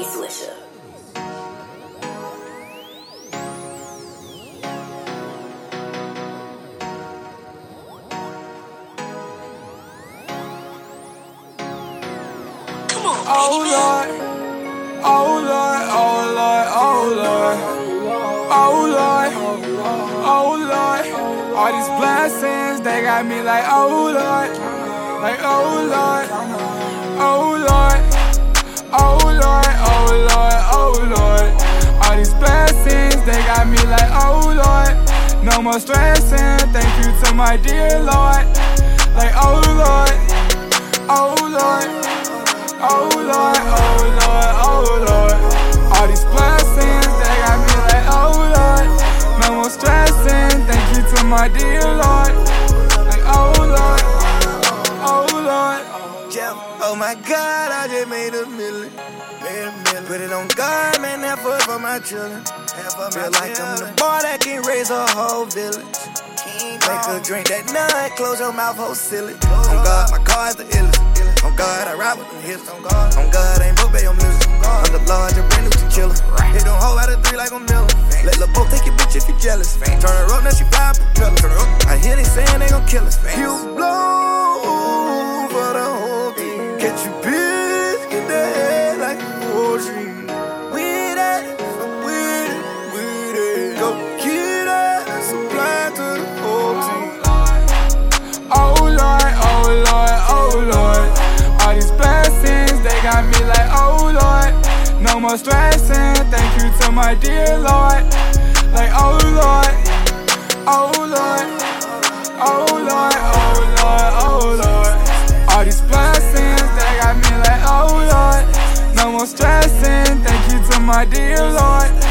K Swisher. Come on, Oh baby. Lord, oh Lord, oh Lord, oh Lord, oh Lord, oh Lord. All these blessings, they got me like, oh Lord, like, oh Lord, oh Lord, No more stressing, thank you to my dear Lord. Like, oh Lord, oh Lord. Oh Lord, oh Lord, oh Lord. All these blessings, they got me like, oh Lord. No more stressing, thank you to my dear Lord. Like, oh Lord, oh Lord. Jeff, oh my God, I just made a million. Made a million. Put it on God, man, that foot for my children. Feel like I'm the boy that raise a whole village. Make a drink that nut, close your mouth, whole silly. On God, my car is the illest. On God, I ride with them hips. On God, on God, ain't book, on music. I'm the Lord, just brand new chinchilla. Hit them hoe out of three like a Miller. Let Lil' Bo take your bitch if you jealous. Turn her up, now she fly propeller. I hear they saying they gon' kill us. You blow for the whole team. Catch you bitch, get the head like a poetry. No more stressing, thank you to my dear Lord. Like, oh Lord, oh Lord, oh Lord, oh Lord, oh Lord. All these blessings, they got me like, oh Lord. No more stressing, thank you to my dear Lord. Lord.